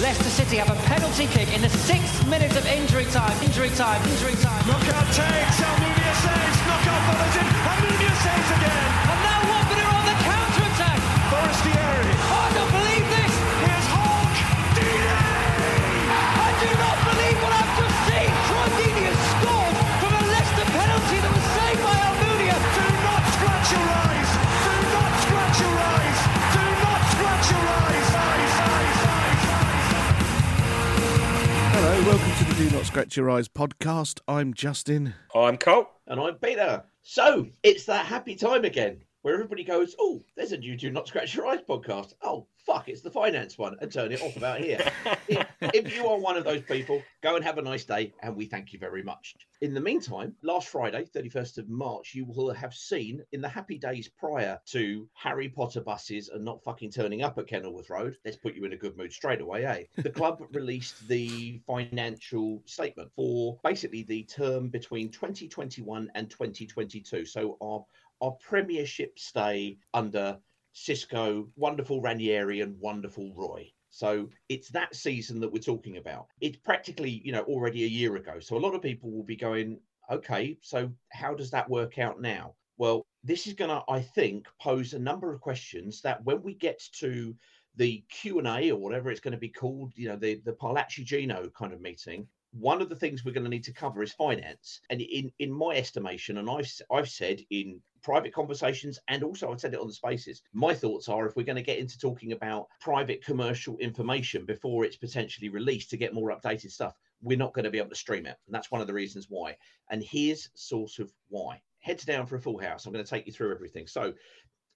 Leicester City have a penalty kick in the sixth minute of injury time. Injury time. Injury time. Knockaert takes. Almunia saves. Knockaert follows in. Almunia saves again. Scratch Your Eyes podcast. I'm Justin. I'm Colt. And I'm Peter. So it's that happy time again where everybody goes, Oh, there's a new Do Not Scratch Your Eyes podcast. Oh, fuck, it's the finance one, and turn it off about here. if, if you are one of those people, go and have a nice day, and we thank you very much. In the meantime, last Friday, 31st of March, you will have seen in the happy days prior to Harry Potter buses and not fucking turning up at Kenilworth Road. Let's put you in a good mood straight away, eh? The club released the financial statement for basically the term between 2021 and 2022. So our our premiership stay under Xisco, wonderful Ranieri, and wonderful Roy. So it's that season that we're talking about. It's practically, you know, already a year ago. So a lot of people will be going, okay, so how does that work out now? Well, this is going to, I think, pose a number of questions that when we get to the Q&A or whatever it's going to be called, you know, the, the Parlaci Gino kind of meeting, one of the things we're going to need to cover is finance. And in, in my estimation, and I've, I've said in private conversations and also I've said it on the spaces, my thoughts are if we're going to get into talking about private commercial information before it's potentially released to get more updated stuff, we're not going to be able to stream it. And that's one of the reasons why. And here's sort of why. Heads down for a full house. I'm going to take you through everything. So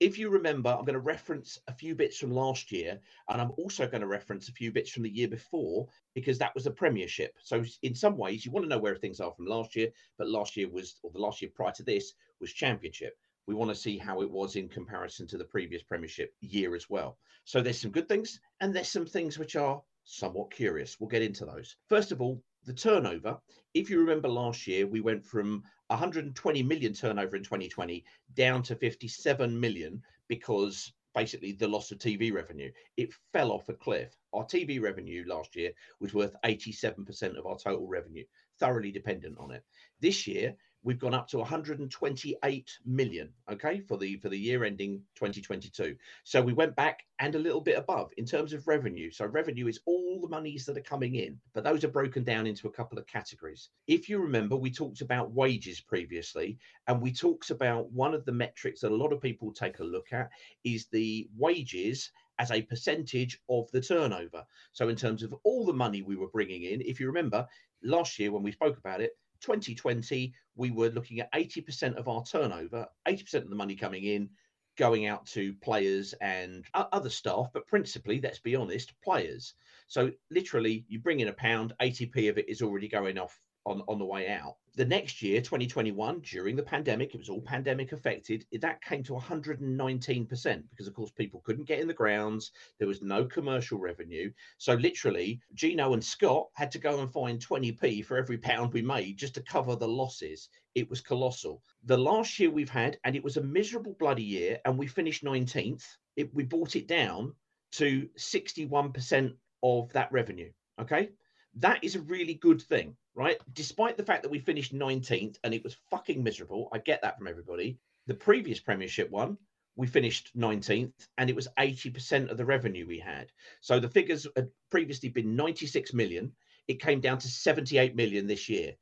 if you remember, I'm going to reference a few bits from last year, and I'm also going to reference a few bits from the year before because that was a premiership. So, in some ways, you want to know where things are from last year, but last year was, or the last year prior to this, was championship. We want to see how it was in comparison to the previous premiership year as well. So, there's some good things, and there's some things which are somewhat curious. We'll get into those. First of all, the turnover. If you remember last year, we went from 120 million turnover in 2020 down to 57 million because basically the loss of TV revenue. It fell off a cliff. Our TV revenue last year was worth 87% of our total revenue, thoroughly dependent on it. This year, we've gone up to 128 million okay for the for the year ending 2022 so we went back and a little bit above in terms of revenue. So revenue is all the monies that are coming in but those are broken down into a couple of categories. If you remember we talked about wages previously and we talked about one of the metrics that a lot of people take a look at is the wages as a percentage of the turnover. So in terms of all the money we were bringing in if you remember last year when we spoke about it 2020, we were looking at 80% of our turnover, 80% of the money coming in, going out to players and other staff, but principally, let's be honest, players. So literally, you bring in a pound, 80p of it is already going off on, on the way out. The next year, 2021, during the pandemic, it was all pandemic affected. That came to 119% because, of course, people couldn't get in the grounds. There was no commercial revenue. So, literally, Gino and Scott had to go and find 20p for every pound we made just to cover the losses. It was colossal. The last year we've had, and it was a miserable bloody year, and we finished 19th, it, we brought it down to 61% of that revenue. Okay. That is a really good thing, right? Despite the fact that we finished 19th and it was fucking miserable. I get that from everybody. The previous Premiership one, we finished 19th and it was 80% of the revenue we had. So the figures had previously been 96 million. It came down to 78 million this year.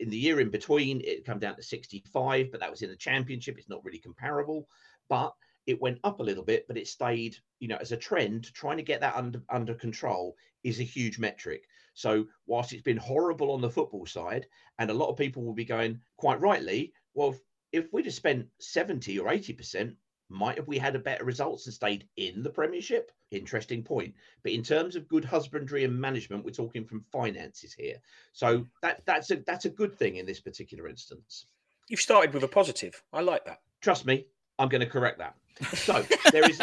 In the year in between, it came down to 65, but that was in the championship. It's not really comparable. But it went up a little bit, but it stayed, you know, as a trend. Trying to get that under under control is a huge metric. So whilst it's been horrible on the football side, and a lot of people will be going quite rightly, well, if we'd have spent seventy or eighty percent, might have we had a better results and stayed in the Premiership? Interesting point. But in terms of good husbandry and management, we're talking from finances here. So that that's a that's a good thing in this particular instance. You've started with a positive. I like that. Trust me, I'm going to correct that. So there is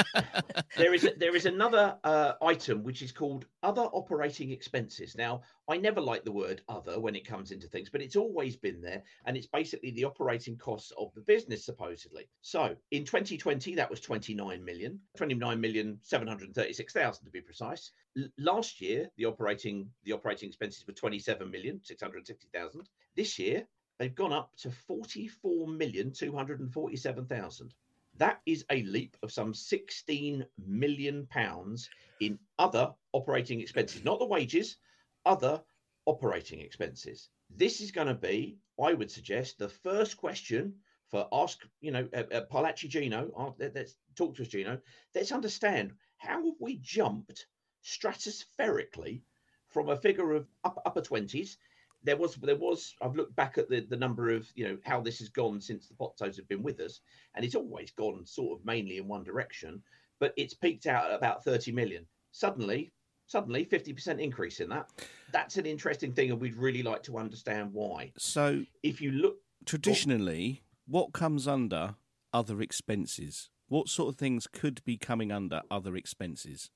there is there is another uh, item which is called other operating expenses. Now I never like the word other when it comes into things, but it's always been there, and it's basically the operating costs of the business supposedly. So in 2020 that was 29 million, 29 million 736 thousand to be precise. L- last year the operating the operating expenses were 27 million 660 thousand. This year they've gone up to 44 million 247 thousand. That is a leap of some 16 million pounds in other operating expenses, not the wages, other operating expenses. This is going to be, I would suggest, the first question for ask, you know, uh, uh, Parlaci Gino. Uh, let- let's talk to us, Gino. Let's understand how have we jumped stratospherically from a figure of up, upper twenties there was there was I've looked back at the the number of you know how this has gone since the Pozzos have been with us, and it's always gone sort of mainly in one direction, but it's peaked out at about 30 million. Suddenly, suddenly 50% increase in that. That's an interesting thing, and we'd really like to understand why. So If you look traditionally, what comes under other expenses? What sort of things could be coming under other expenses?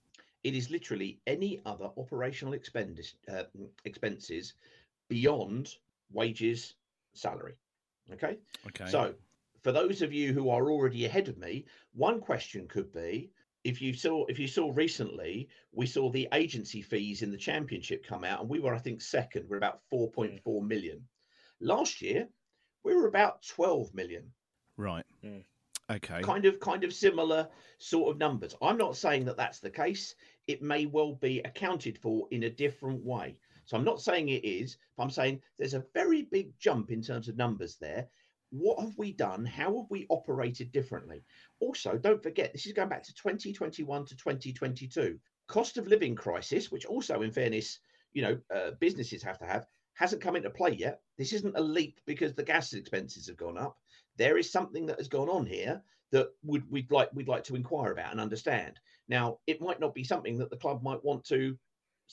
it is literally any other operational expendis, uh, expenses beyond wages, salary. Okay. Okay. So, for those of you who are already ahead of me, one question could be if you saw if you saw recently, we saw the agency fees in the championship come out, and we were, I think, second. We're about 4.4 million. Last year, we were about 12 million. right. Mm. Okay. Kind of kind of similar sort of numbers. I'm not saying that that's the case. It may well be accounted for in a different way. So I'm not saying it is, but I'm saying there's a very big jump in terms of numbers there. What have we done? How have we operated differently? Also, don't forget, this is going back to 2021 to 2022. Cost of living crisis, which also, in fairness, you know, uh, businesses have to have, hasn't come into play yet. This isn't a leap because the gas expenses have gone up. There is something that has gone on here that would we'd like we'd like to inquire about and understand. Now, it might not be something that the club might want to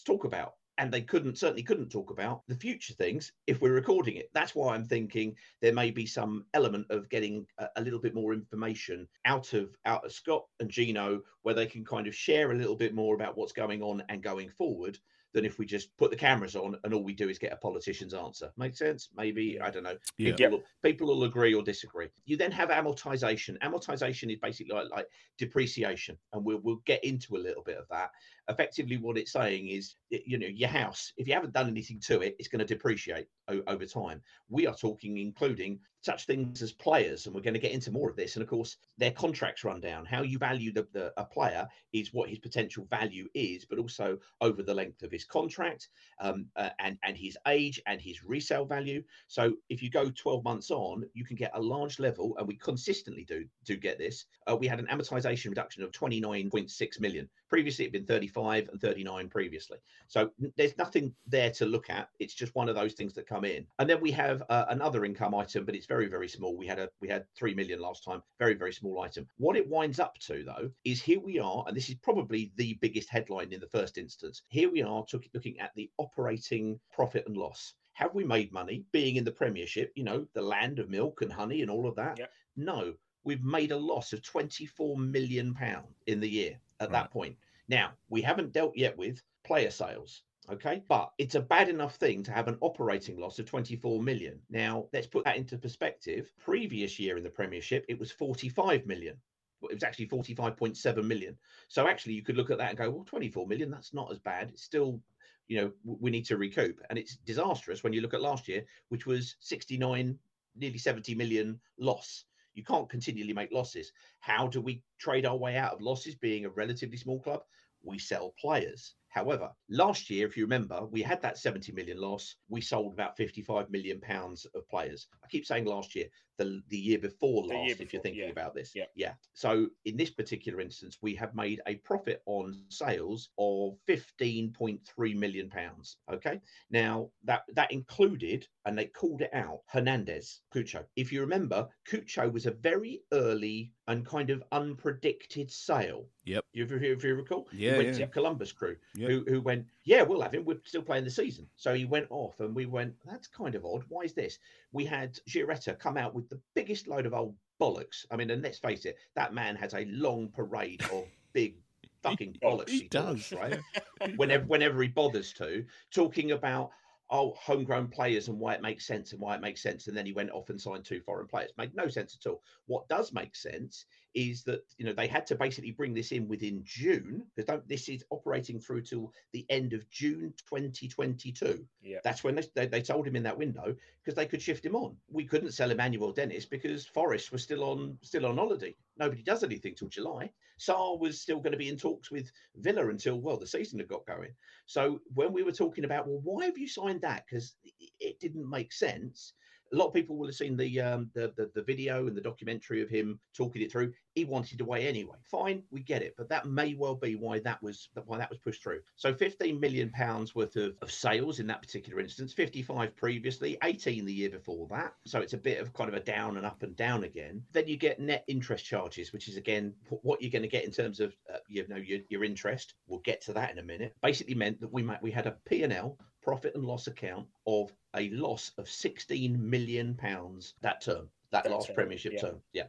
talk about and they couldn't certainly couldn't talk about the future things if we're recording it. That's why i'm thinking there may be some element of getting a, a little bit more information out of out of scott and gino where they can kind of share a little bit more about what's going on and going forward than if we just put the cameras on and all we do is get a politician's answer. Make sense? Maybe i don't know. Yeah. people, will, people will agree or disagree. You then have amortization. Amortization is basically like, like depreciation and we'll, we'll get into a little bit of that effectively what it's saying is you know your house if you haven't done anything to it it's going to depreciate o- over time. We are talking including such things as players and we're going to get into more of this and of course their contracts run down. How you value the, the a player is what his potential value is but also over the length of his contract um, uh, and and his age and his resale value. So if you go 12 months on you can get a large level and we consistently do do get this. Uh, we had an amortization reduction of 29.6 million. Previously it'd been 35 and 39 previously so there's nothing there to look at it's just one of those things that come in and then we have uh, another income item but it's very very small we had a we had 3 million last time very very small item what it winds up to though is here we are and this is probably the biggest headline in the first instance here we are took, looking at the operating profit and loss Have we made money being in the Premiership? You know, the land of milk and honey and all of that. Yep. No, we've made a loss of 24 million pound in the year at Right. that point. Now we haven't dealt yet with player sales. Okay, but it's a bad enough thing to have an operating loss of 24 million. Now, let's put that into perspective. Previous year in the Premiership, it was 45 million. It was actually 45.7 million. So actually, you could look at that and go, well, 24 million, that's not as bad. It's still, you know, we need to recoup. And it's disastrous when you look at last year, which was 69, nearly 70 million loss. You can't continually make losses. How do we trade our way out of losses being a relatively small club? We sell players. However, last year, if you remember, we had that 70 million loss. We sold about 55 million pounds of players. I keep saying last year, the, the year before last, year if you're thinking yeah. about this. Yeah. Yeah. So in this particular instance, we have made a profit on sales of 15.3 million pounds. Okay. Now that that included, and they called it out, Hernandez, Cucho. If you remember, Cucho was a very early and kind of unpredicted sale. Yep. If you, if you recall, Yeah, he went yeah. to Columbus Crew, Yeah. Who who went, yeah, we'll have him. We're still playing the season. So he went off, and we went, that's kind of odd. Why is this? We had Giaretta come out with the biggest load of old bollocks. I mean, and let's face it, that man has a long parade of big fucking bollocks. He talks, does. right? whenever whenever he bothers to, talking about oh homegrown players and why it makes sense and why it makes sense, and then he went off and signed two foreign players. Made no sense at all. What does make sense is that you know they had to basically bring this in within June because don't this is operating through till the end of June 2022. Yeah. That's when they, they, they told him in that window because they could shift him on. We couldn't sell Emmanuel Dennis because Forest was still on still on holiday. Nobody does anything till July. Sarr was still going to be in talks with Villa until well the season had got going. So when we were talking about well why have you signed that because it didn't make sense. A lot of people will have seen the, um, the the the video and the documentary of him talking it through. He wanted away anyway. Fine, we get it, but that may well be why that was why that was pushed through. So 15 million pounds worth of, of sales in that particular instance, 55 previously, 18 the year before that. So it's a bit of kind of a down and up and down again. Then you get net interest charges, which is again what you're going to get in terms of uh, you know your, your interest. We'll get to that in a minute. Basically meant that we might we had a P and L profit and loss account of a loss of 16 million pounds that term, that, That last term, Premiership yeah. term. Yeah.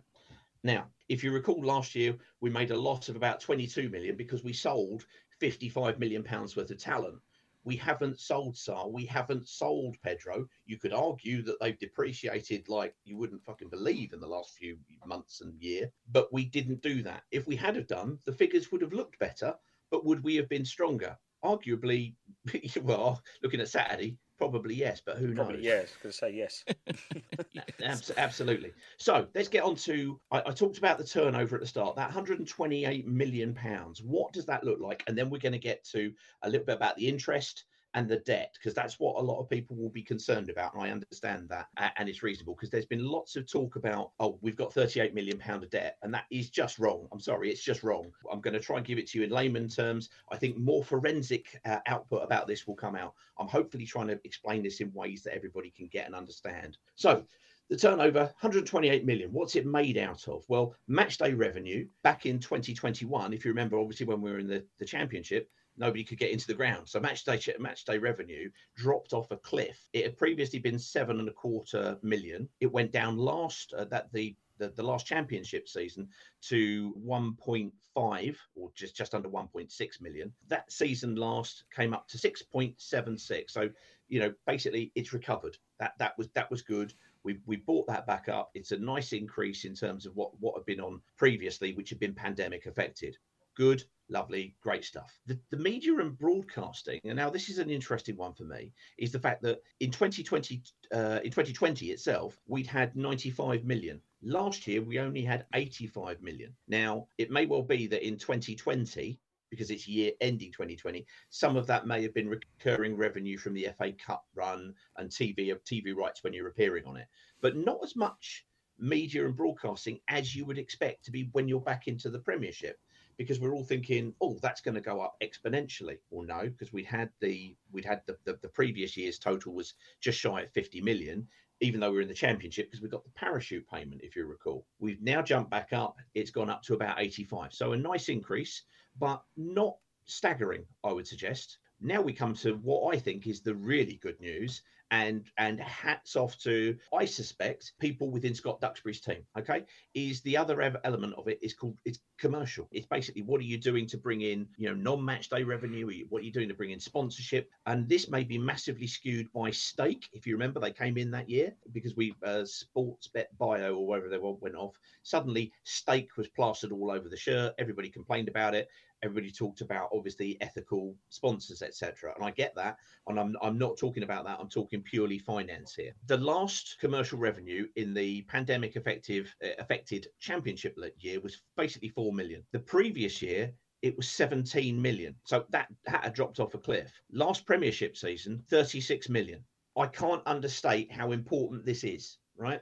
Now, if you recall last year, we made a loss of about 22 million because we sold 55 million pounds worth of talent. We haven't sold Sarr. We haven't sold Pedro. You could argue that they've depreciated like you wouldn't fucking believe in the last few months and year, but we didn't do that. If we had have done, the figures would have looked better, but would we have been stronger? Arguably, well, looking at Saturday, probably yes, but who Probably, knows? yeah, I going to say yes. Abs- absolutely. So let's get on to. I, I talked about the turnover at the start. That 128 million pounds. What does that look like? And then we're going to get to a little bit about the interest and the debt because that's what a lot of people will be concerned about. And I understand that, and it's reasonable because there's been lots of talk about oh we've got 38 million pound of debt, and that is just wrong. I'm sorry, it's just wrong. I'm going to try and give it to you in layman terms. I think more forensic uh, output about this will come out. I'm hopefully trying to explain this in ways that everybody can get and understand. So the turnover 128 million what's it made out of well match day revenue back in 2021 if you remember obviously when we were in the, the championship nobody could get into the ground. So match day match day revenue dropped off a cliff. It had previously been seven and a quarter million. It went down last uh, that the the, the last championship season to 1.5 or just just under 1.6 million. That season last came up to 6.76 so you know basically it's recovered. That that was that was good. We we bought that back up. It's a nice increase in terms of what what had been on previously, which had been pandemic affected. Good, lovely, great stuff. The, the media and broadcasting, and now this is an interesting one for me, is the fact that in 2020, uh, in 2020 itself, we'd had 95 million. Last year, we only had 85 million. Now, it may well be that in 2020, because it's year ending 2020, some of that may have been recurring revenue from the FA Cup run and TV of TV rights when you're appearing on it, but not as much media and broadcasting as you would expect to be when you're back into the Premiership. Because we're all thinking, oh, that's going to go up exponentially. Well, no, because we'd had the we'd had the, the the previous year's total was just shy of 50 million, even though we we're in the championship because we got the parachute payment, if you recall. We've now jumped back up. It's gone up to about 85. So a nice increase, but not staggering, I would suggest. Now we come to what I think is the really good news, and and hats off to I suspect people within Scott Duxbury's team. Okay, is the other element of it is called it's commercial. It's basically what are you doing to bring in you know non-match day revenue? What are you doing to bring in sponsorship? And this may be massively skewed by stake. If you remember, they came in that year because we uh, Sportsbet.io or whatever they went off. Suddenly, stake was plastered all over the shirt. Everybody complained about it. Everybody talked about obviously ethical sponsors, etc. And I get that. And I'm I'm not talking about that. I'm talking purely finance here. The last commercial revenue in the pandemic effective uh, affected championship year was basically four million. The previous year it was 17 million. So that, that had dropped off a cliff. Last Premiership season, 36 million. I can't understate how important this is, right?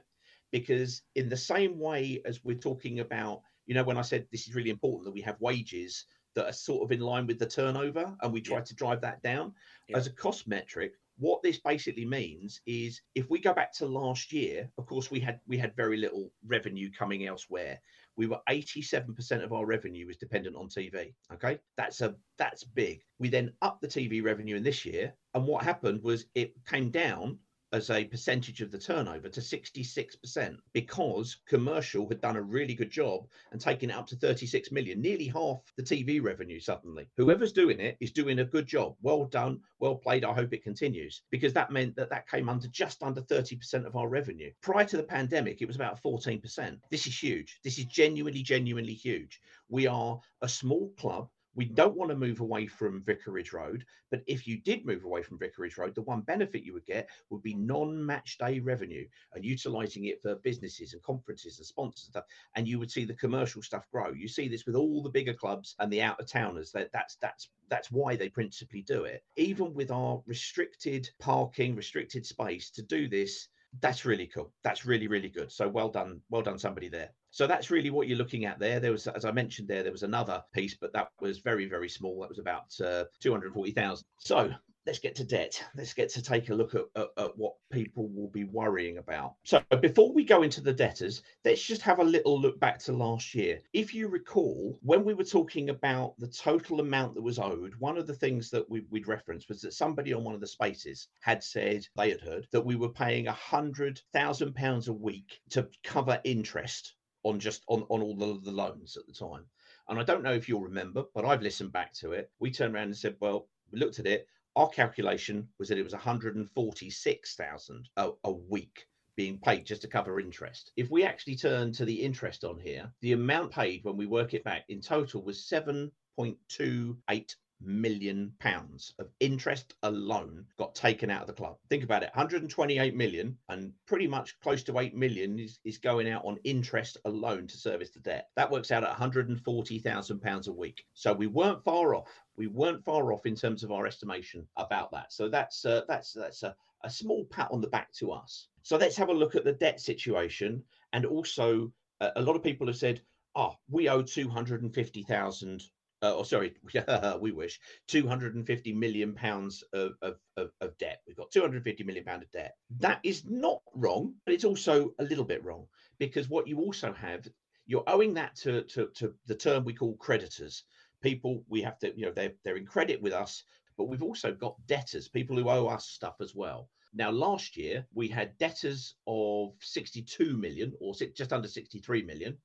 Because in the same way as we're talking about, you know, when I said this is really important that we have wages that are sort of in line with the turnover and we try Yeah. to drive that down Yeah. as a cost metric what this basically means is if we go back to last year of course we had we had very little revenue coming elsewhere we were 87% of our revenue was dependent on tv okay that's a that's big we then upped the tv revenue in this year and what happened was it came down as a percentage of the turnover to 66% because commercial had done a really good job and taken it up to 36 million, nearly half the TV revenue suddenly. Whoever's doing it is doing a good job. Well done, well played. I hope it continues because that meant that that came under just under 30% of our revenue. Prior to the pandemic, it was about 14%. This is huge. This is genuinely, genuinely huge. We are a small club. We mm. don't want to move away from Vicarage Road, but if you did move away from Vicarage Road, the one benefit you would get would be non-match day revenue and utilizing it for businesses and conferences and sponsors and stuff. And you would see the commercial stuff grow. You see this with all the bigger clubs and the out of towners. That that's that's that's why they principally do it. Even with our restricted parking, restricted space to do this, that's really cool. That's really, really good. So well done, well done, somebody there. So that's really what you're looking at there. There was, as I mentioned, there there was another piece, but that was very, very small. That was about uh, two hundred forty thousand. So let's get to debt. Let's get to take a look at, at, at what people will be worrying about. So before we go into the debtors, let's just have a little look back to last year. If you recall, when we were talking about the total amount that was owed, one of the things that we, we'd referenced was that somebody on one of the spaces had said they had heard that we were paying a hundred thousand pounds a week to cover interest on just on, on all the, the loans at the time. And I don't know if you'll remember, but I've listened back to it. We turned around and said, well, we looked at it. Our calculation was that it was 146,000 a, a week being paid just to cover interest. If we actually turn to the interest on here, the amount paid when we work it back in total was 7.28 million pounds of interest alone got taken out of the club. Think about it 128 million, and pretty much close to 8 million is, is going out on interest alone to service the debt. That works out at 140,000 pounds a week. So we weren't far off. We weren't far off in terms of our estimation about that. So that's uh, that's that's a, a small pat on the back to us. So let's have a look at the debt situation. And also, uh, a lot of people have said, oh, we owe 250,000 uh, or sorry, we wish 250 million pounds of, of, of, debt. We've got 250 million pound of debt. That is not wrong, but it's also a little bit wrong because what you also have, you're owing that to, to, to the term we call creditors. People we have to, you know, they're they're in credit with us, but we've also got debtors, people who owe us stuff as well. Now, last year we had debtors of 62 million or just under 63 million,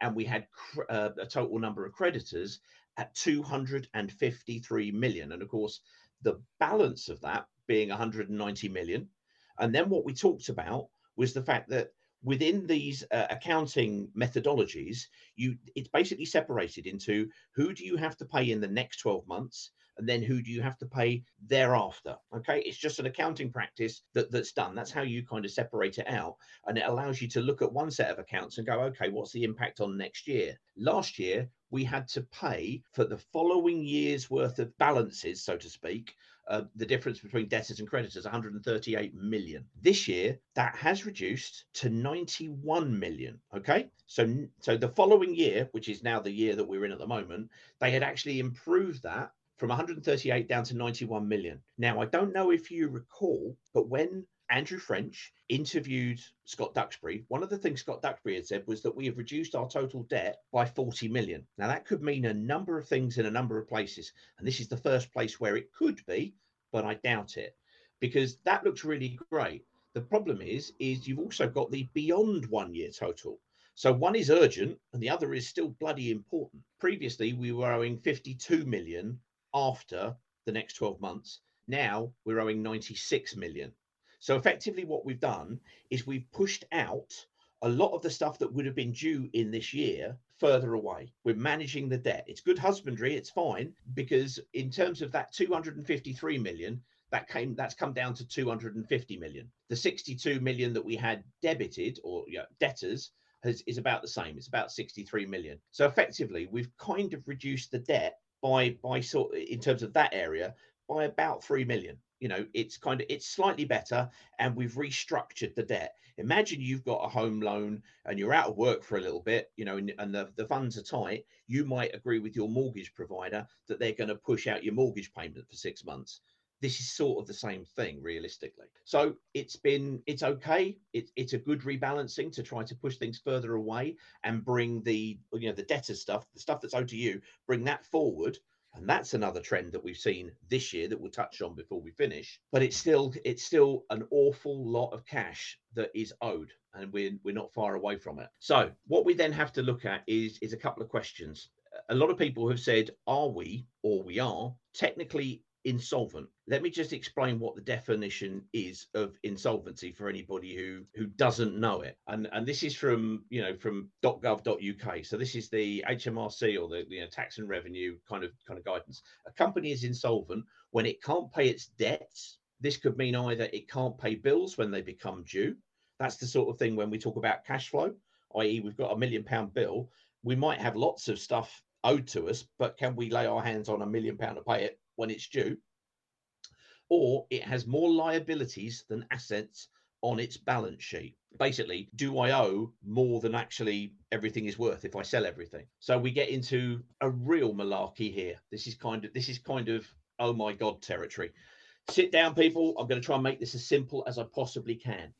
and we had cr- uh, a total number of creditors at 253 million. And of course, the balance of that being 190 million. And then what we talked about was the fact that within these uh, accounting methodologies, you it's basically separated into who do you have to pay in the next 12 months and then who do you have to pay thereafter? Okay it's just an accounting practice that, that's done. That's how you kind of separate it out. And it allows you to look at one set of accounts and go okay what's the impact on next year? Last year we had to pay for the following year's worth of balances so to speak uh, the difference between debtors and creditors 138 million. This year that has reduced to 91 million okay? So so the following year which is now the year that we're in at the moment they had actually improved that from 138 down to 91 million. Now, I don't know if you recall, but when Andrew French interviewed Scott Duxbury, one of the things Scott Duxbury had said was that we have reduced our total debt by 40 million. Now, that could mean a number of things in a number of places. And this is the first place where it could be, but I doubt it. because that looks really great. The problem is, is you've also got the beyond one year total. So one is urgent and the other is still bloody important. Previously, we were owing 52 million after the next 12 months. Now we're owing 96 million. So effectively, what we've done is we've pushed out a lot of the stuff that would have been due in this year further away. We're managing the debt. It's good husbandry. It's fine because in terms of that 253 million, that came that's come down to 250 million. The 62 million that we had debited or yeah, debtors has, is about the same. It's about 63 million. So effectively, we've kind of reduced the debt by by sort in terms of that area by about three million. You know, it's kind of it's slightly better, and we've restructured the debt. Imagine you've got a home loan and you're out of work for a little bit, you know, and, and the, the funds are tight. You might agree with your mortgage provider that they're going to push out your mortgage payment for six months this is sort of the same thing realistically. So it's been it's okay. It, it's a good rebalancing to try to push things further away and bring the you know the debtor stuff the stuff that's owed to you bring that forward. And that's another trend that we've seen this year that we'll touch on before we finish. But it's still it's still an awful lot of cash that is owed and we're we're not far away from it. So what we then have to look at is is a couple of questions. A lot of people have said are we or we are technically insolvent. Let me just explain what the definition is of insolvency for anybody who who doesn't know it. And and this is from you know from .gov.uk. So this is the HMRC or the you know, tax and revenue kind of kind of guidance. A company is insolvent when it can't pay its debts. This could mean either it can't pay bills when they become due. That's the sort of thing when we talk about cash flow, i.e., we've got a million pound bill. We might have lots of stuff owed to us, but can we lay our hands on a million pound to pay it when it's due, or it has more liabilities than assets on its balance sheet. Basically, do I owe more than actually everything is worth if I sell everything? So we get into a real malarkey here. This is kind of this is kind of oh my god territory. Sit down, people. I'm going to try and make this as simple as I possibly can.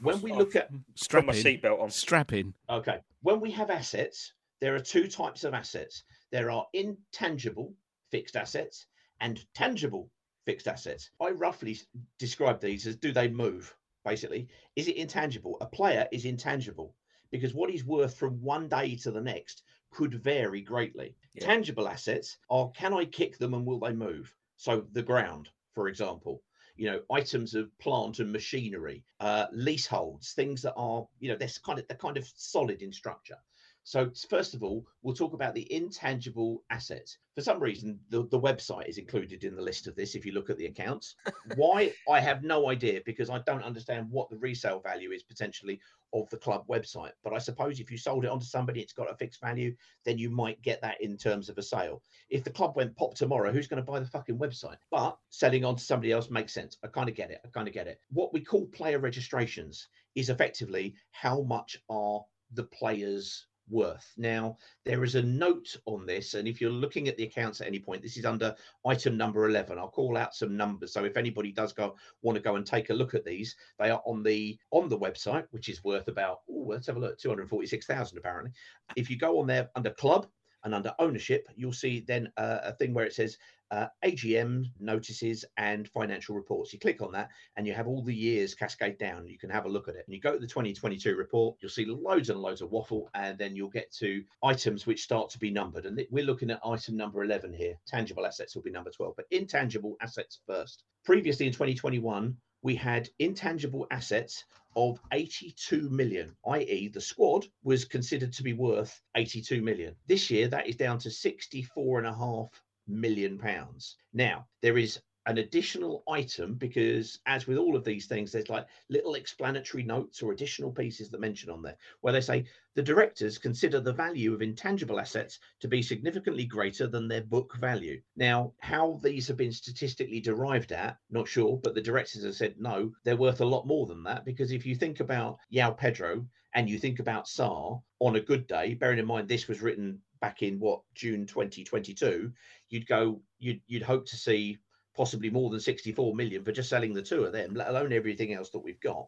When we look at Put Strap my seatbelt on. Strap in. Okay. When we have assets, there are two types of assets. There are intangible fixed assets and tangible fixed assets. I roughly describe these as do they move? Basically, is it intangible? A player is intangible because what he's worth from one day to the next could vary greatly. Yeah. Tangible assets are can I kick them and will they move? So the ground, for example, you know, items of plant and machinery, uh, leaseholds, things that are, you know, they're kind of they're kind of solid in structure. So first of all, we'll talk about the intangible assets. For some reason, the, the website is included in the list of this if you look at the accounts. Why? I have no idea because I don't understand what the resale value is potentially of the club website. But I suppose if you sold it onto somebody, it's got a fixed value, then you might get that in terms of a sale. If the club went pop tomorrow, who's going to buy the fucking website? But selling on to somebody else makes sense. I kind of get it. I kind of get it. What we call player registrations is effectively how much are the players worth. Now, there is a note on this, and if you're looking at the accounts at any point, this is under item number 11. I'll call out some numbers. So if anybody does go want to go and take a look at these, they are on the on the website, which is worth about let's have a look, 246,000 apparently. If you go on there under club and under ownership, you'll see then uh, a thing where it says uh, AGM notices and financial reports. You click on that and you have all the years cascade down. You can have a look at it. And you go to the 2022 report, you'll see loads and loads of waffle, and then you'll get to items which start to be numbered. And we're looking at item number 11 here. Tangible assets will be number 12, but intangible assets first. Previously in 2021, we had intangible assets of 82 million, i.e., the squad was considered to be worth 82 million. This year, that is down to 64 and a half million pounds. Now, there is an additional item because, as with all of these things, there's like little explanatory notes or additional pieces that mention on there where they say the directors consider the value of intangible assets to be significantly greater than their book value. Now, how these have been statistically derived at, not sure, but the directors have said no, they're worth a lot more than that because if you think about João Pedro and you think about Sarr on a good day, bearing in mind this was written back in what June 2022, you'd go, you'd you'd hope to see possibly more than 64 million for just selling the two of them, let alone everything else that we've got.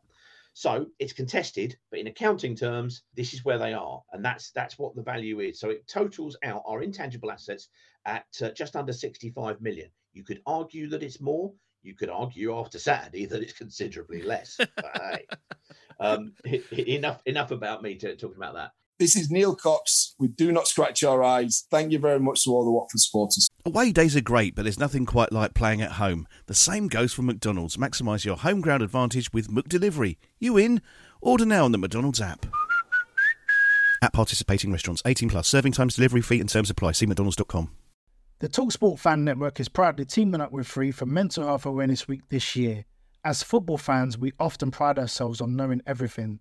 So it's contested, but in accounting terms, this is where they are, and that's that's what the value is. So it totals out our intangible assets at uh, just under 65 million. You could argue that it's more. You could argue after Saturday that it's considerably less. But hey, um, enough enough about me to talking about that. This is Neil Cox We Do Not Scratch our Eyes. Thank you very much to all the Watford supporters. Away days are great, but there's nothing quite like playing at home. The same goes for McDonald's. Maximise your home ground advantage with McDelivery. You in? Order now on the McDonald's app. At participating restaurants, 18 plus, serving times, delivery fee, and terms apply. See McDonald's.com. The Talksport Fan Network is proudly teaming up with Free for Mental Health Awareness Week this year. As football fans, we often pride ourselves on knowing everything,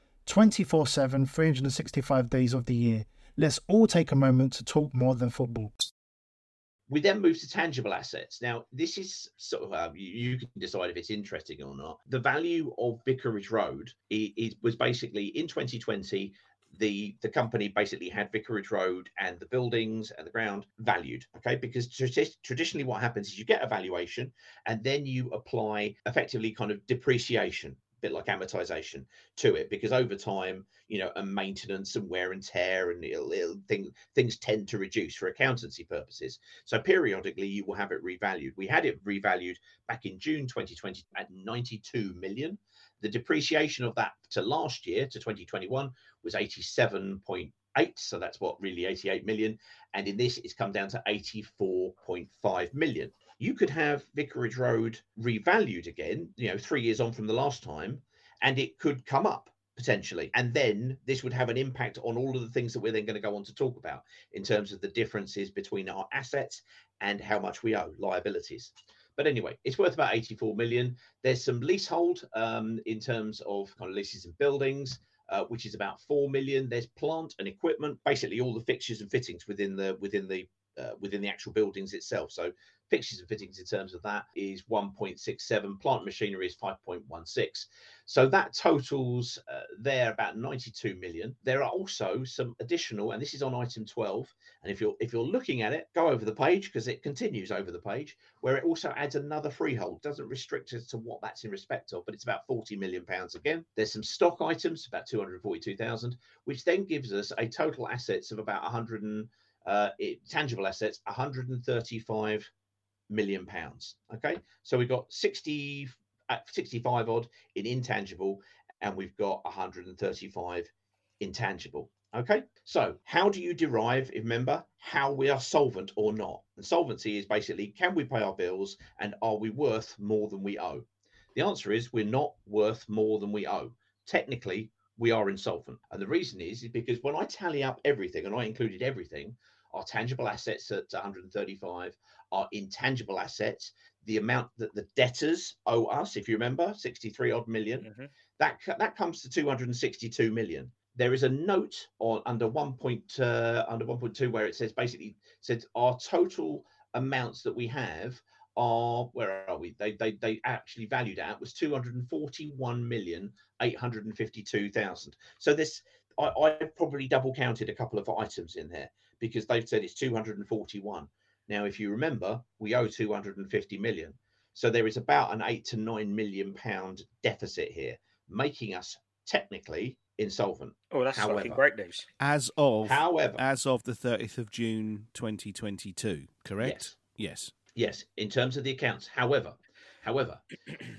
24 7, 365 days of the year. Let's all take a moment to talk more than football. We then move to tangible assets. Now, this is sort of uh, you, you can decide if it's interesting or not. The value of Vicarage Road i- is, was basically in 2020 the the company basically had Vicarage Road and the buildings and the ground valued. Okay, because tradi- traditionally what happens is you get a valuation and then you apply effectively kind of depreciation, bit like amortization, to it because over time, you know, and maintenance and wear and tear and it'll, it'll, things things tend to reduce for accountancy purposes. So periodically you will have it revalued. We had it revalued back in June 2020 at 92 million. The depreciation of that to last year to 2021 was 87.8. So that's what really 88 million. And in this, it's come down to 84.5 million. You could have Vicarage Road revalued again, you know, three years on from the last time, and it could come up potentially. And then this would have an impact on all of the things that we're then going to go on to talk about in terms of the differences between our assets and how much we owe, liabilities. But anyway, it's worth about 84 million. There's some leasehold um, in terms of kind of leases and buildings, uh, which is about 4 million. There's plant and equipment, basically all the fixtures and fittings within the within the uh, within the actual buildings itself. So fixtures and fittings in terms of that is 1.67. Plant machinery is 5.16. So that totals uh, there about 92 million. There are also some additional, and this is on item 12. And if you're if you're looking at it, go over the page because it continues over the page, where it also adds another freehold. Doesn't restrict us to what that's in respect of, but it's about 40 million pounds again. There's some stock items, about 242,000, which then gives us a total assets of about 100 and uh, it, tangible assets 135 million pounds. Okay, so we've got 60, uh, 65 odd in intangible, and we've got 135 intangible. Okay, so how do you derive, remember, how we are solvent or not? And solvency is basically can we pay our bills and are we worth more than we owe? The answer is we're not worth more than we owe. Technically, we are insolvent. And the reason is, is because when I tally up everything, and I included everything, our tangible assets at 135, our intangible assets, the amount that the debtors owe us, if you remember, 63 odd 1000000 Mhm. that that comes to 262 million. There is a note on under one point uh, under 1.2 where it says basically says our total amounts that we have are where are we? They they they actually valued at was 241 million 852,000. So this I, I probably double counted a couple of items in there because they've said it's 241. Now, if you remember, we owe 250 million. So there is about an eight to nine million pound deficit here, making us technically insolvent. Oh, that's fucking great news. As of However, as of the 30th of June 2022, correct? Yes. Yes. Yes, in terms of the accounts. However, however,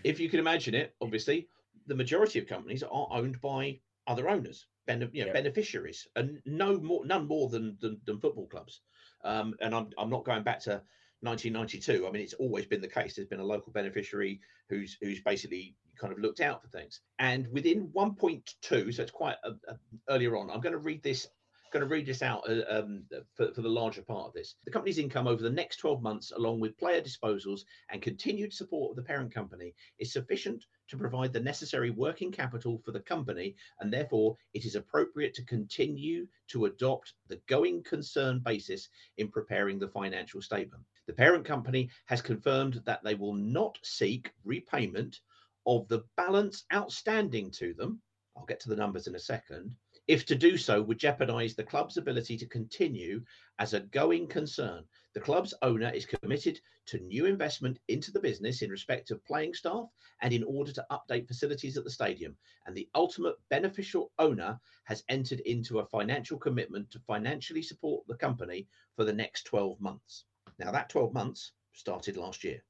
if you can imagine it, obviously, the majority of companies are owned by other owners, bene- you know, Yeah. beneficiaries, and no more, none more than than, than football clubs. Um, and I'm I'm not going back to 1992. I mean, it's always been the case. There's been a local beneficiary who's who's basically kind of looked out for things. And within 1.2, so it's quite uh uh earlier on. I'm going to read this going to read this out uh, um, for, for the larger part of this. The company's income over the next 12 months, along with player disposals and continued support of the parent company, is sufficient to provide the necessary working capital for the company, and therefore it is appropriate to continue to adopt the going concern basis in preparing the financial statement. The parent company has confirmed that they will not seek repayment of the balance outstanding to them. I'll get to the numbers in a second. If to do so would jeopardise the club's ability to continue as a going concern, the club's owner is committed to new investment into the business in respect of playing staff and in order to update facilities at the stadium. And the ultimate beneficial owner has entered into a financial commitment to financially support the company for the next 12 months. Now, that 12 months started last year.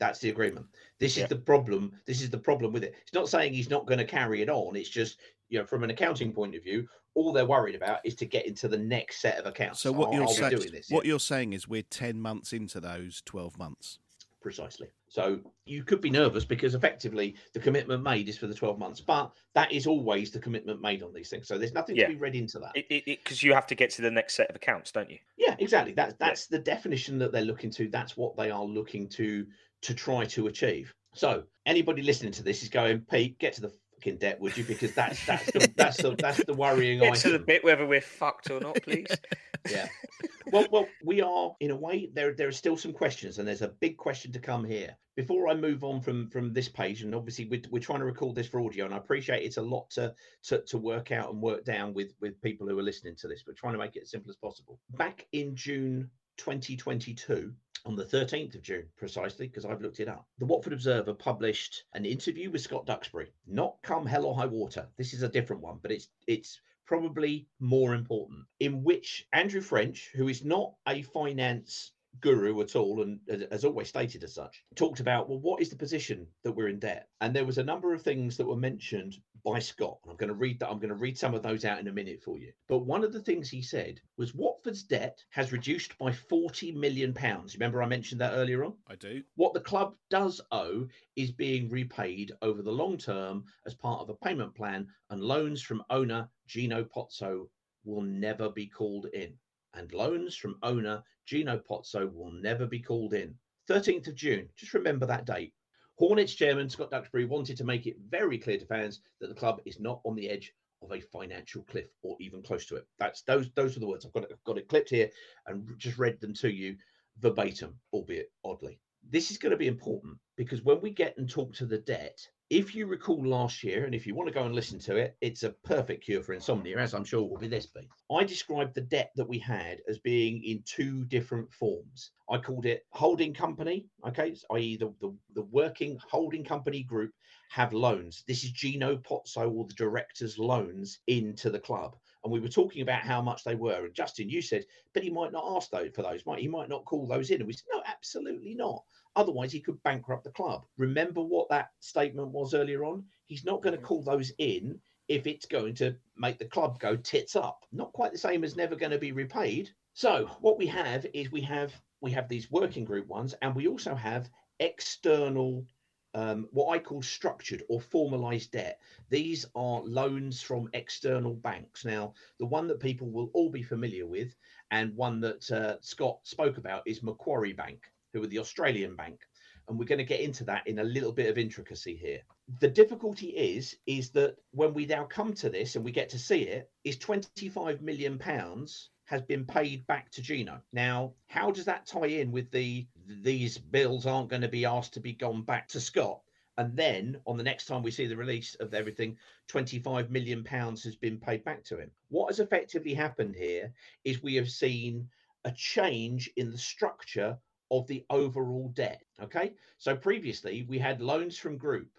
That's the agreement. This Yeah. is the problem. This is the problem with it. It's not saying he's not going to carry it on. It's just, you know, from an accounting point of view, all they're worried about is to get into the next set of accounts. So what Are- you're are saying, doing this? what Yeah, you're saying is we're ten months into those twelve months. precisely. So you could be nervous because effectively the commitment made is for the 12 months, but that is always the commitment made on these things. So there's nothing Yeah. to be read into that. Because because you have to get to the next set of accounts, don't you? Yeah, exactly. That's that's the definition that they're looking to. That's what they are looking to to try to achieve. So anybody listening to this is going, Pete, get to the fucking debt, would you? Because that's that's the that's the that's the worrying Get to the bit whether we're fucked or not, please. Yeah. Well, well, we are in a way. There there are still some questions, and there's a big question to come here. Before I move on from from this page, and obviously we're, we're trying to record this for audio, and I appreciate it's a lot to, to to work out and work down with with people who are listening to this, but trying to make it as simple as possible. Back in June 2022, on the 13th of June, precisely, because I've looked it up. The Watford Observer published an interview with Scott Duxbury. Not come hell or high water. This is a different one, but it's it's probably more important. In which Andrew French, who is not a finance guru at all and has- always stated as such talked about well what is the position that we're in debt and there was a number of things that were mentioned by scott and i'm going to read that i'm going to read some of those out in a minute for you but one of the things he said was watford's debt has reduced by 40 million pounds remember i mentioned that earlier on I do. what the club does owe is being repaid over the long term as part of a payment plan, and loans from owner Gino Pozzo will never be called in. And loans from owner Gino Pozzo will never be called in. 13th of June, just remember that date. Hornets chairman Scott Duxbury wanted to make it very clear to fans that the club is not on the edge of a financial cliff or even close to it. That's those those are the words. I've got it, I've got it clipped here and just read them to you verbatim, albeit oddly. This is going to be important because when we get and talk to the debt, if you recall last year, and if you want to go and listen to it, it's a perfect cure for insomnia, as I'm sure will be this be. I described the debt that we had as being in two different forms. I called it holding company, okay, so i.e., the, the, the working holding company group have loans. This is Gino Pozzo or the director's loans into the club. And we were talking about how much they were. And Justin, you said, but he might not ask those for those, might he might not call those in. And we said, no, absolutely not. Otherwise, he could bankrupt the club. Remember what that statement was earlier on? He's not going to call those in if it's going to make the club go tits up. Not quite the same as never going to be repaid. So what we have is we have we have these working group ones, and we also have external um, what I call structured or formalized debt. These are loans from external banks. Now, the one that people will all be familiar with, and one that uh, Scott spoke about, is Macquarie Bank, who are the Australian bank. And we're going to get into that in a little bit of intricacy here. The difficulty is, is that when we now come to this and we get to see it, is 25 million pounds has been paid back to Gino. Now, how does that tie in with the these bills aren't going to be asked to be gone back to Scott? And then on the next time we see the release of everything, 25 million pounds has been paid back to him. What has effectively happened here is we have seen a change in the structure of the overall debt. Okay. So previously we had loans from group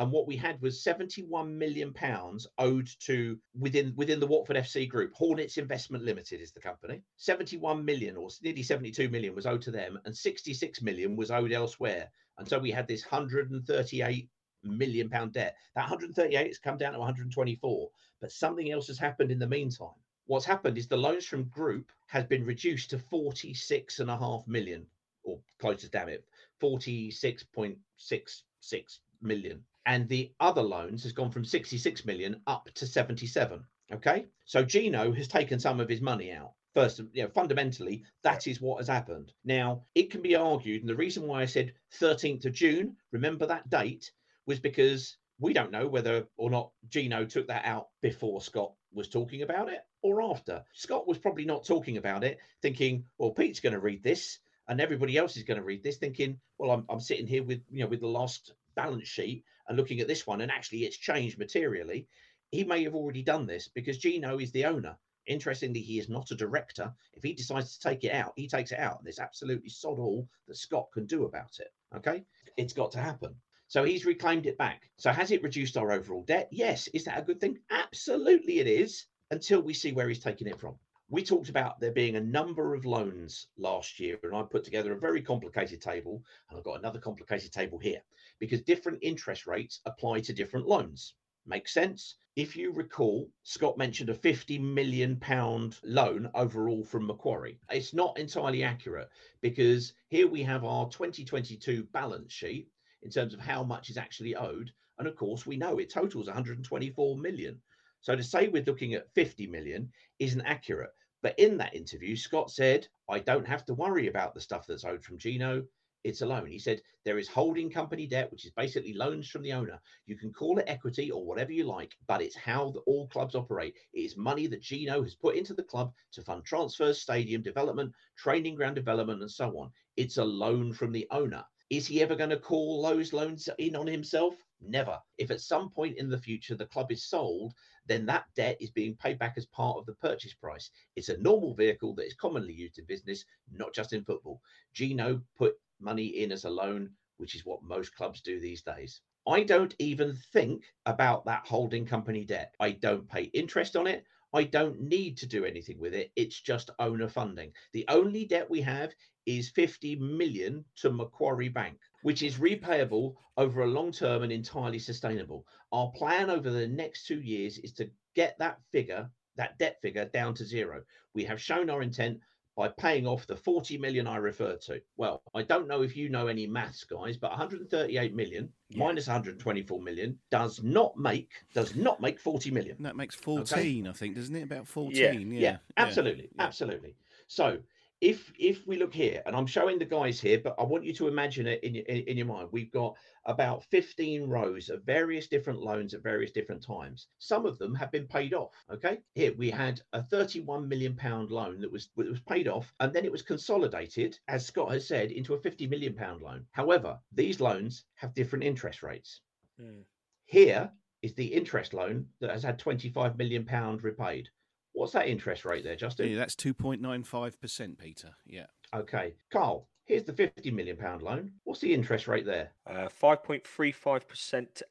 and what we had was 71 million pounds owed to within within the Watford FC group. Hornets Investment Limited is the company. 71 million or nearly 72 million was owed to them, and 66 million was owed elsewhere. And so we had this 138 million pound debt. That 138 has come down to 124, but something else has happened in the meantime. What's happened is the loans from group has been reduced to 46 and a half million, or close to damn it, 46.66 million. And the other loans has gone from 66 million up to 77 okay? So gino has taken some of his money out. First you know fundamentally that is what has happened. Now it can be argued and the reason why i said 13th of june remember that date was because we don't know whether or not gino took that out before scott was talking about it or after. Scott was probably not talking about it thinking well pete's going to read this and everybody else is going to read this thinking well I'm, I'm sitting here with you know with the last balance sheet and looking at this one, and actually it's changed materially, he may have already done this because Gino is the owner. Interestingly, he is not a director. If he decides to take it out, he takes it out. And there's absolutely sod all that Scott can do about it. Okay. It's got to happen. So he's reclaimed it back. So has it reduced our overall debt? Yes. Is that a good thing? Absolutely, it is until we see where he's taking it from. We talked about there being a number of loans last year, and I put together a very complicated table, and I've got another complicated table here because different interest rates apply to different loans. Makes sense? If you recall, Scott mentioned a 50 million pound loan overall from Macquarie. It's not entirely accurate because here we have our 2022 balance sheet in terms of how much is actually owed. And of course, we know it totals 124 million. So to say we're looking at 50 million isn't accurate. But in that interview, Scott said, I don't have to worry about the stuff that's owed from Gino. It's a loan. He said there is holding company debt, which is basically loans from the owner. You can call it equity or whatever you like, but it's how the, all clubs operate. It is money that Gino has put into the club to fund transfers, stadium development, training ground development, and so on. It's a loan from the owner. Is he ever going to call those loans in on himself? Never. If at some point in the future the club is sold, then that debt is being paid back as part of the purchase price. It's a normal vehicle that is commonly used in business, not just in football. Gino put money in as a loan, which is what most clubs do these days. I don't even think about that holding company debt. I don't pay interest on it. I don't need to do anything with it. It's just owner funding. The only debt we have is 50 million to Macquarie Bank, which is repayable over a long term and entirely sustainable. Our plan over the next two years is to get that figure, that debt figure, down to zero. We have shown our intent by paying off the 40 million I referred to. Well, I don't know if you know any maths, guys, but 138 million Yeah. minus 124 million does not make does not make 40 million. That makes 14, I think, doesn't it? About 14. Yeah, Yeah. yeah, absolutely, absolutely. So if if we look here, and I'm showing the guys here, but I want you to imagine it in your in, in your mind. We've got about 15 rows of various different loans at various different times. Some of them have been paid off. Okay, here we had a 31 million pound loan that was that was paid off, and then it was consolidated, as Scott has said, into a 50 million pound loan. However, these loans have different interest rates. Hmm. Here is the interest loan that has had 25 million pound repaid. What's that interest rate there, Justin? Yeah, that's 2.95%, Peter. Yeah. Okay, Carl. Here's the 50 million pound loan. What's the interest rate there? Uh, 5.35% to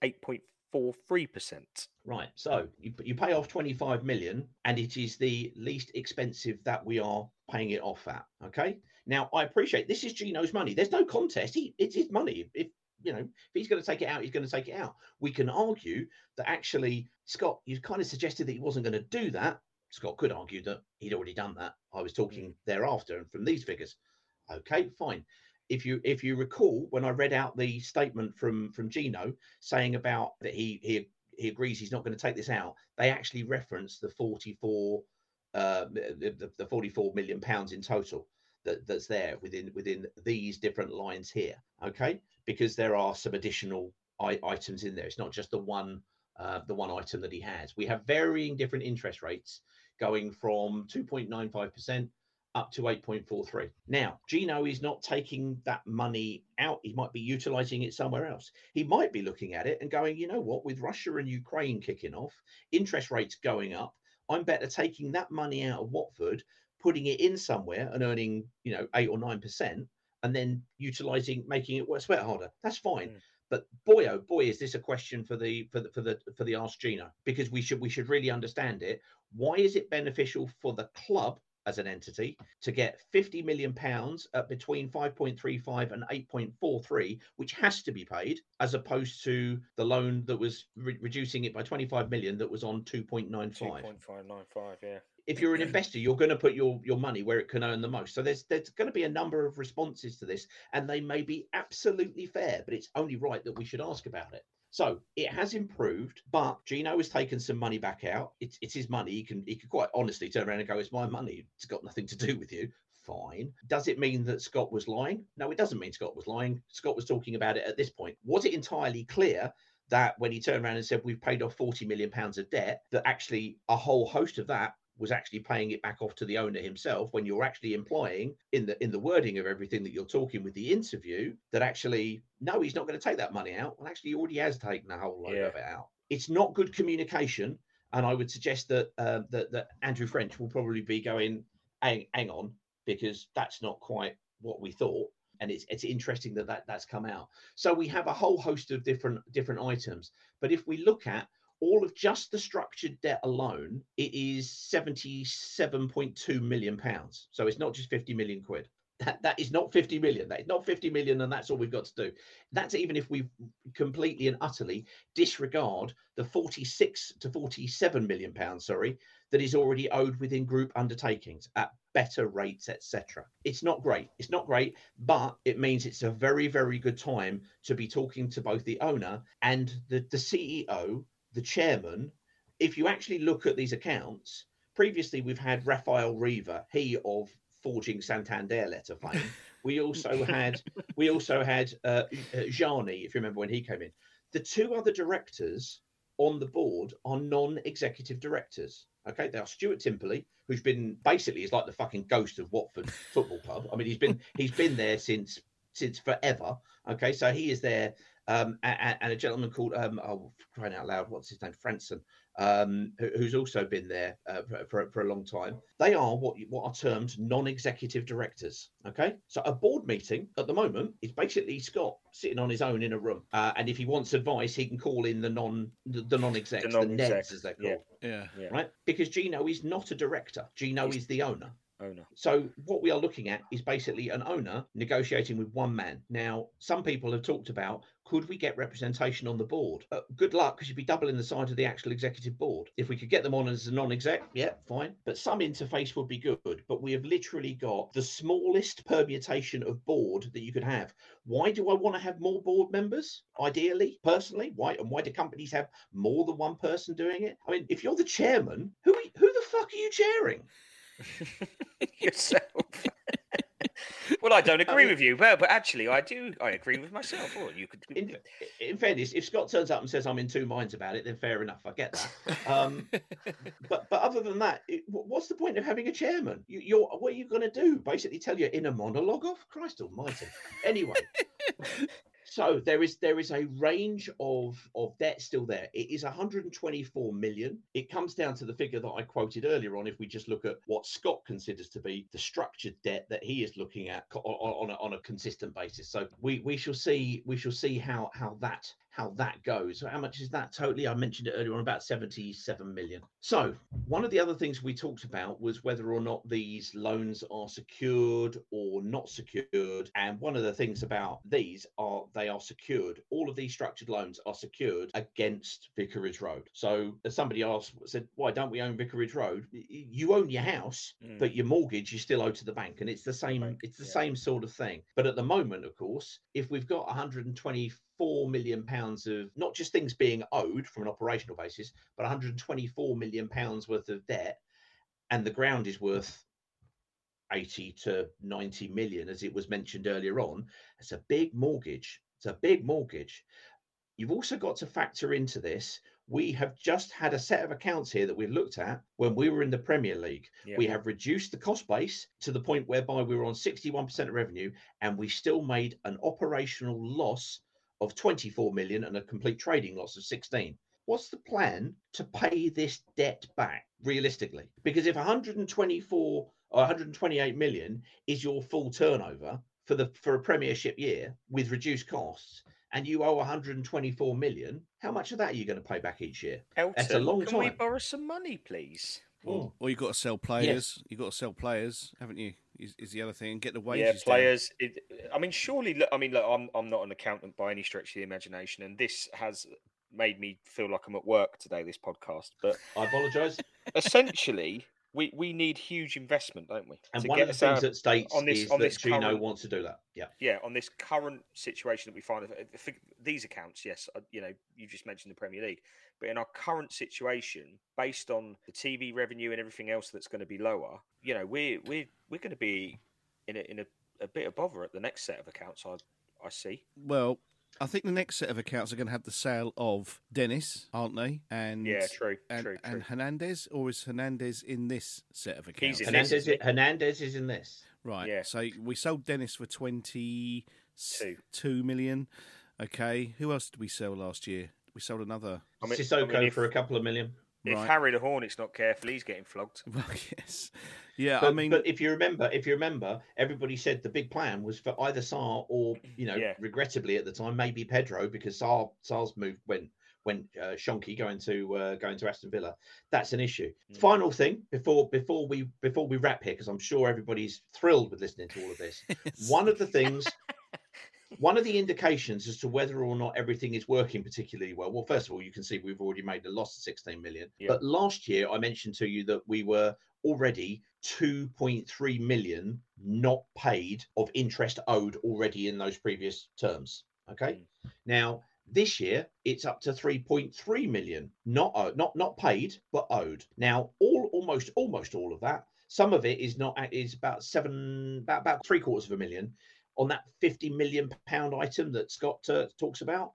8.43%. Right. So you, you pay off 25 million, and it is the least expensive that we are paying it off at. Okay. Now I appreciate this is Gino's money. There's no contest. He it's his money. If you know, if he's going to take it out, he's going to take it out. We can argue that actually, Scott, you kind of suggested that he wasn't going to do that. Scott could argue that he'd already done that. I was talking thereafter and from these figures. Okay, fine. If you if you recall when I read out the statement from from Gino saying about that he he he agrees he's not going to take this out, they actually reference the 44 uh the, the, the 44 million pounds in total that, that's there within within these different lines here. Okay, because there are some additional I- items in there. It's not just the one uh, the one item that he has. We have varying different interest rates going from 2.95% up to 8.43. Now, Gino is not taking that money out. He might be utilizing it somewhere else. He might be looking at it and going, you know what, with Russia and Ukraine kicking off, interest rates going up, I'm better taking that money out of Watford, putting it in somewhere and earning, you know, eight or 9%, and then utilizing, making it work sweat harder. That's fine. Mm. But boy, oh boy, is this a question for the for the for the for the Ask Gino because we should we should really understand it. Why is it beneficial for the club as an entity to get 50 million pounds at between 5.35 and 8.43 which has to be paid as opposed to the loan that was re- reducing it by 25 million that was on 2.95 2.595, yeah. If you're an investor you're going to put your your money where it can earn the most so there's there's going to be a number of responses to this and they may be absolutely fair but it's only right that we should ask about it so it has improved, but Gino has taken some money back out. It's it's his money. He can he can quite honestly turn around and go, "It's my money. It's got nothing to do with you." Fine. Does it mean that Scott was lying? No, it doesn't mean Scott was lying. Scott was talking about it at this point. Was it entirely clear that when he turned around and said we've paid off 40 million pounds of debt, that actually a whole host of that was actually paying it back off to the owner himself when you're actually implying in the in the wording of everything that you're talking with the interview that actually no he's not going to take that money out. Well actually he already has taken a whole load Yeah. of it out. It's not good communication and i would suggest that uh, that, that andrew french will probably be going hang, hang on because that's not quite what we thought and it's it's interesting that, that that's come out. So we have a whole host of different different items. But if we look at all of just the structured debt alone, it is 77.2 million pounds. So it's not just 50 million quid. That, that is not 50 million. That is not 50 million, and that's all we've got to do. That's even if we completely and utterly disregard the 46 to 47 million pounds, sorry, that is already owed within group undertakings at better rates, etc. It's not great. It's not great, but it means it's a very, very good time to be talking to both the owner and the, the CEO, the chairman. If you actually look at these accounts, previously we've had Rafael Riva, he of forging Santander letter fame. We also had we also had uh, uh, Jani, if you remember when he came in. The two other directors on the board are non-executive directors. Okay, they are Stuart Timperley, who's been basically is like the fucking ghost of Watford Football Club. I mean, he's been he's been there since since forever. Okay, so he is there, um, and, and a gentleman called um, oh, crying out loud, what's his name, Franson, um, who- who's also been there uh, for, for for a long time. They are what what are termed non-executive directors. Okay, so a board meeting at the moment is basically Scott sitting on his own in a room, uh, and if he wants advice, he can call in the non the, the non-execs, the, non-exec, NEDs as they're yeah. called, Yeah. Yeah. right? Because Gino is not a director. Gino He's- is the owner. Owner. So what we are looking at is basically an owner negotiating with one man. Now, some people have talked about could we get representation on the board? Uh, good luck, because you'd be doubling the size of the actual executive board. If we could get them on as a non-exec, yeah, fine. But some interface would be good. But we have literally got the smallest permutation of board that you could have. Why do I want to have more board members? Ideally, personally, why and why do companies have more than one person doing it? I mean, if you're the chairman, who who the fuck are you chairing? Yourself. well, I don't agree mean- with you, but but actually, I do. I agree with myself. Or you could. in, in fairness, if Scott turns up and says I'm in two minds about it, then fair enough. I get that. Um, but but other than that, it, what's the point of having a chairman? You, you're what are you going to do? Basically, tell your inner monologue off? Christ Almighty. Anyway. So there is there is a range of of debt still there. It is 124 million. It comes down to the figure that I quoted earlier on. If we just look at what Scott considers to be the structured debt that he is looking at on, on, a, on a consistent basis. So we we shall see we shall see how how that how that goes. So how much is that totally? I mentioned it earlier on about 77 million. So one of the other things we talked about was whether or not these loans are secured or not secured. And one of the things about these are they are secured. All of these structured loans are secured against Vicarage Road. So as somebody asked, said, why don't we own Vicarage Road? You own your house, Mm. but your mortgage you still owe to the bank, and it's the same. It's the yeah. same sort of thing. But at the moment, of course, if we've got 124 million pounds of not just things being owed from an operational basis, but 124 million pounds worth of debt, and the ground is worth 80 to 90 million, as it was mentioned earlier on, it's a big mortgage. It's a big mortgage. You've also got to factor into this. We have just had a set of accounts here that we've looked at when we were in the Premier League. Yeah. We have reduced the cost base to the point whereby we were on 61% of revenue and we still made an operational loss of 24 million and a complete trading loss of 16. What's the plan to pay this debt back realistically? Because if 124 or 128 million is your full turnover for the for a premiership year with reduced costs and you owe 124 million, how much of that are you going to pay back each year? Elton, That's a long can we borrow some money, please? Mm. Or you've got to sell players. You've got to sell players, haven't you? Is, is the other thing and get the wages yeah, down. players. It, I mean, surely. look, I mean, look, I'm I'm not an accountant by any stretch of the imagination, and this has made me feel like I'm at work today. This podcast, but I apologise. essentially, we we need huge investment, don't we? And to one get of the things out- that states on this- is on that this Gino current- wants to do that. Yeah. yeah, on this current situation that we find, I these accounts, yes, uh, you know, you just mentioned the Premier League, but in our current situation, based on the TV revenue and everything else that's going to be lower, you know, we're we're we're going to be in a in a, a bit of bother at the next set of accounts. I I see. Well, I think the next set of accounts are going to have the sale of Dennis, aren't they? And Yeah, true, and, true, and. Hernandez, or is Hernandez in this set of accounts? in Hernandez, Hernandez is in this. Right. Yeah. So we sold Dennis for twenty Two. two million. Okay. Who else did we sell last year? We sold another. I mean, Sissoko I mean, if, for a couple of million. If Right. Harry the Hornet's not careful, he's getting flogged. Well, yes. Yeah. But, I mean, but if you remember, if you remember, everybody said the big plan was for either Sarr or, you know, Yeah. regrettably at the time, maybe Pedro because Sarr Sarr's move went went uh, shonky going to uh, going to Aston Villa. That's an issue. Mm. Final thing before before we before we wrap here, because I'm sure everybody's thrilled with listening to all of this. One of the things. One of the indications as to whether or not everything is working particularly well. Well, first of all, you can see we've already made a loss of 16 million. Yeah. But last year, I mentioned to you that we were already 2.3 million not paid of interest owed already in those previous terms. Okay. Mm. Now, this year it's up to 3.3 million not owed, not not paid but owed. Now, all almost almost all of that. Some of it is not is about seven about about three quarters of a million on that 50 million pound item that Scott uh, talks about.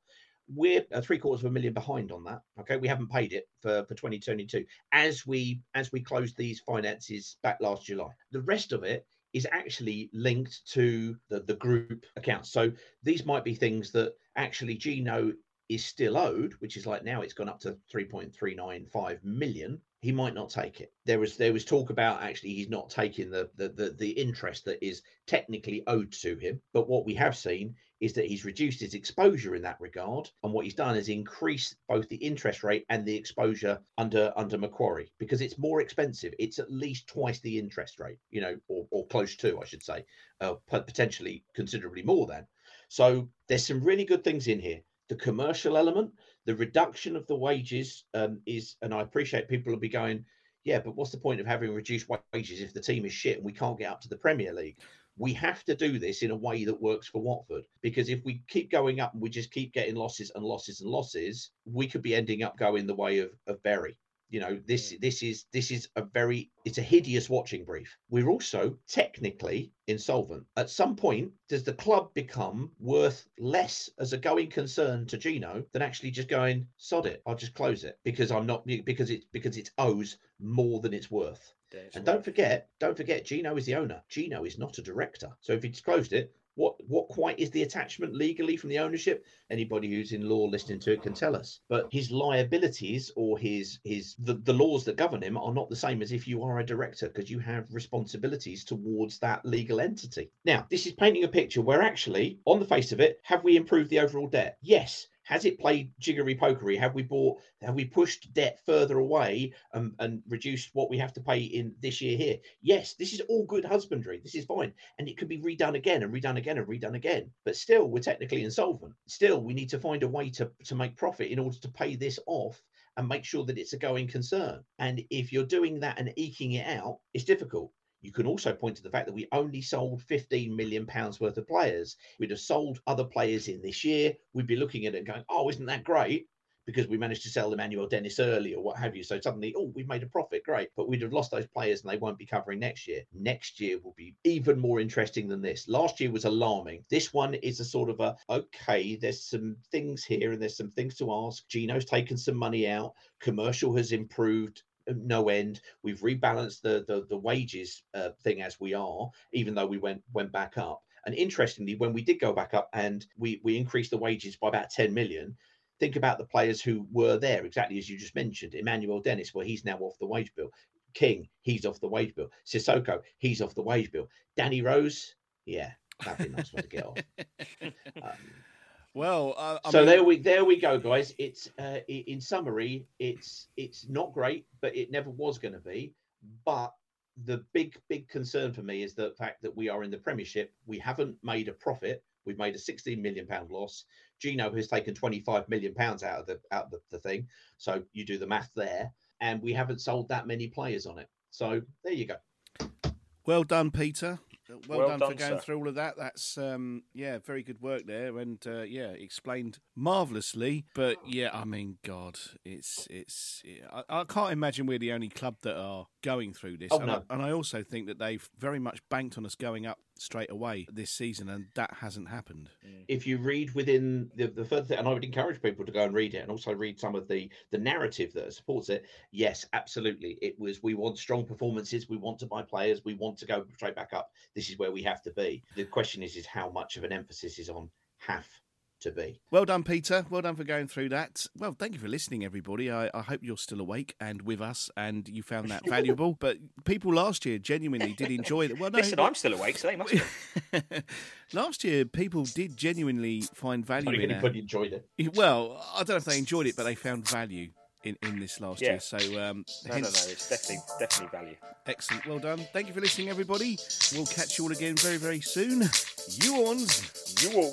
We're uh, three quarters of a million behind on that. Okay, we haven't paid it for, for 2022 as we as we closed these finances back last July. The rest of it is actually linked to the, the group accounts. So these might be things that actually Gino is still owed, which is like now it's gone up to 3.395 million. He might not take it. There was there was talk about actually he's not taking the the the, the interest that is technically owed to him. But what we have seen is that he's reduced his exposure in that regard, and what he's done is increase both the interest rate and the exposure under under Macquarie because it's more expensive. It's at least twice the interest rate, you know, or, or close to, I should say, uh, potentially considerably more than. So there's some really good things in here. The commercial element, the reduction of the wages um, is, and I appreciate people will be going, yeah, but what's the point of having reduced wages if the team is shit and we can't get up to the Premier League? We have to do this in a way that works for Watford because if we keep going up and we just keep getting losses and losses and losses, we could be ending up going the way of, of Bury. You know, this mm. this is this is a very it's a hideous watching brief. We're also technically insolvent. At some point, does the club become worth less as a going concern to Gino than actually just going sod it? I'll just close it because I'm not because it because it owes more than it's worth. And one. don't forget, don't forget, Gino is the owner. Gino is not a director. So if he's closed it, what quite is the attachment legally from the ownership? Anybody who's in law listening to it can tell us. But his liabilities or his his the, the laws that govern him are not the same as if you are a director because you have responsibilities towards that legal entity. Now, this is painting a picture where actually, on the face of it, have we improved the overall debt? Yes. Has it played jiggery pokery? Have we bought? Have we pushed debt further away and, and reduced what we have to pay in this year here? Yes, this is all good husbandry. This is fine, and it could be redone again and redone again and redone again. But still, we're technically insolvent. Still, we need to find a way to to make profit in order to pay this off and make sure that it's a going concern. And if you're doing that and eking it out, it's difficult. You can also point to the fact that we only sold 15 million pounds worth of players. We'd have sold other players in this year. We'd be looking at it and going, "Oh, isn't that great?" Because we managed to sell Emmanuel Dennis early or what have you. So suddenly, oh, we've made a profit, great. But we'd have lost those players and they won't be covering next year. Next year will be even more interesting than this. Last year was alarming. This one is a sort of a okay, there's some things here and there's some things to ask. Gino's taken some money out, commercial has improved no end. We've rebalanced the the, the wages uh, thing as we are, even though we went went back up. And interestingly, when we did go back up and we we increased the wages by about 10 million, think about the players who were there, exactly as you just mentioned. Emmanuel Dennis, well, he's now off the wage bill. King, he's off the wage bill. Sissoko, he's off the wage bill. Danny Rose, yeah, that'd be a nice one to get off. Um, well, uh, so mean, there we there we go, guys. It's uh, in summary, it's it's not great, but it never was going to be. But the big big concern for me is the fact that we are in the Premiership. We haven't made a profit. We've made a 16 million pound loss. Gino has taken 25 million pounds out of the out of the, the thing. So you do the math there, and we haven't sold that many players on it. So there you go. well done, Peter. Well, Well done, done, for going sir. through all of that. That's um, yeah, very good work there, and uh, yeah, explained marvelously. But yeah, I mean, God, it's it's. I, I can't imagine we're the only club that are going through this. Oh, and, no. I, and I also think that they've very much banked on us going up straight away this season, and that hasn't happened. Mm. if you read within the, the further thing, and I would encourage people to go and read it and also read some of the the narrative that supports it. Yes, absolutely. It was we want strong performances, we want to buy players, we want to go straight back up. This is where we have to be. The question is is how much of an emphasis is on have to be. Well done, Peter. Well done for going through that. Well, thank you for listening, everybody. I, I hope you're still awake and with us, and you found that valuable. but people last year genuinely did enjoy it. Well, no, Listen, I'm still awake, so they must. Be. last year people did genuinely find value in anybody it. enjoyed it. Well, I don't know if they enjoyed it, but they found value in, in this last Yeah. year. So, um, No, no, no. It's definitely definitely value. excellent. Well done. Thank you for listening, everybody. We'll catch you all again very, very soon. You ons. You all.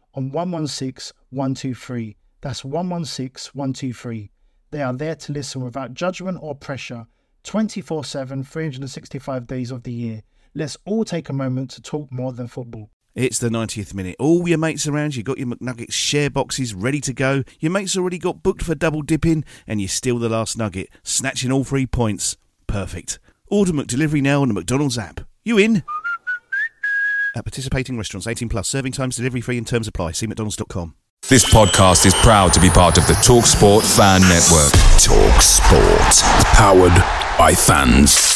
on 116 123. That's 116 123. They are there to listen without judgment or pressure 24 7, 365 days of the year. Let's all take a moment to talk more than football. It's the 90th minute. All your mates around you got your McNuggets share boxes ready to go. Your mates already got booked for double dipping, and you steal the last nugget, snatching all three points. Perfect. Order McDelivery now on the McDonald's app. You in? At participating restaurants, 18 plus, serving times, delivery free, and terms apply. See McDonald's.com. This podcast is proud to be part of the TalkSport Fan Network. Talk Sport. Powered by fans.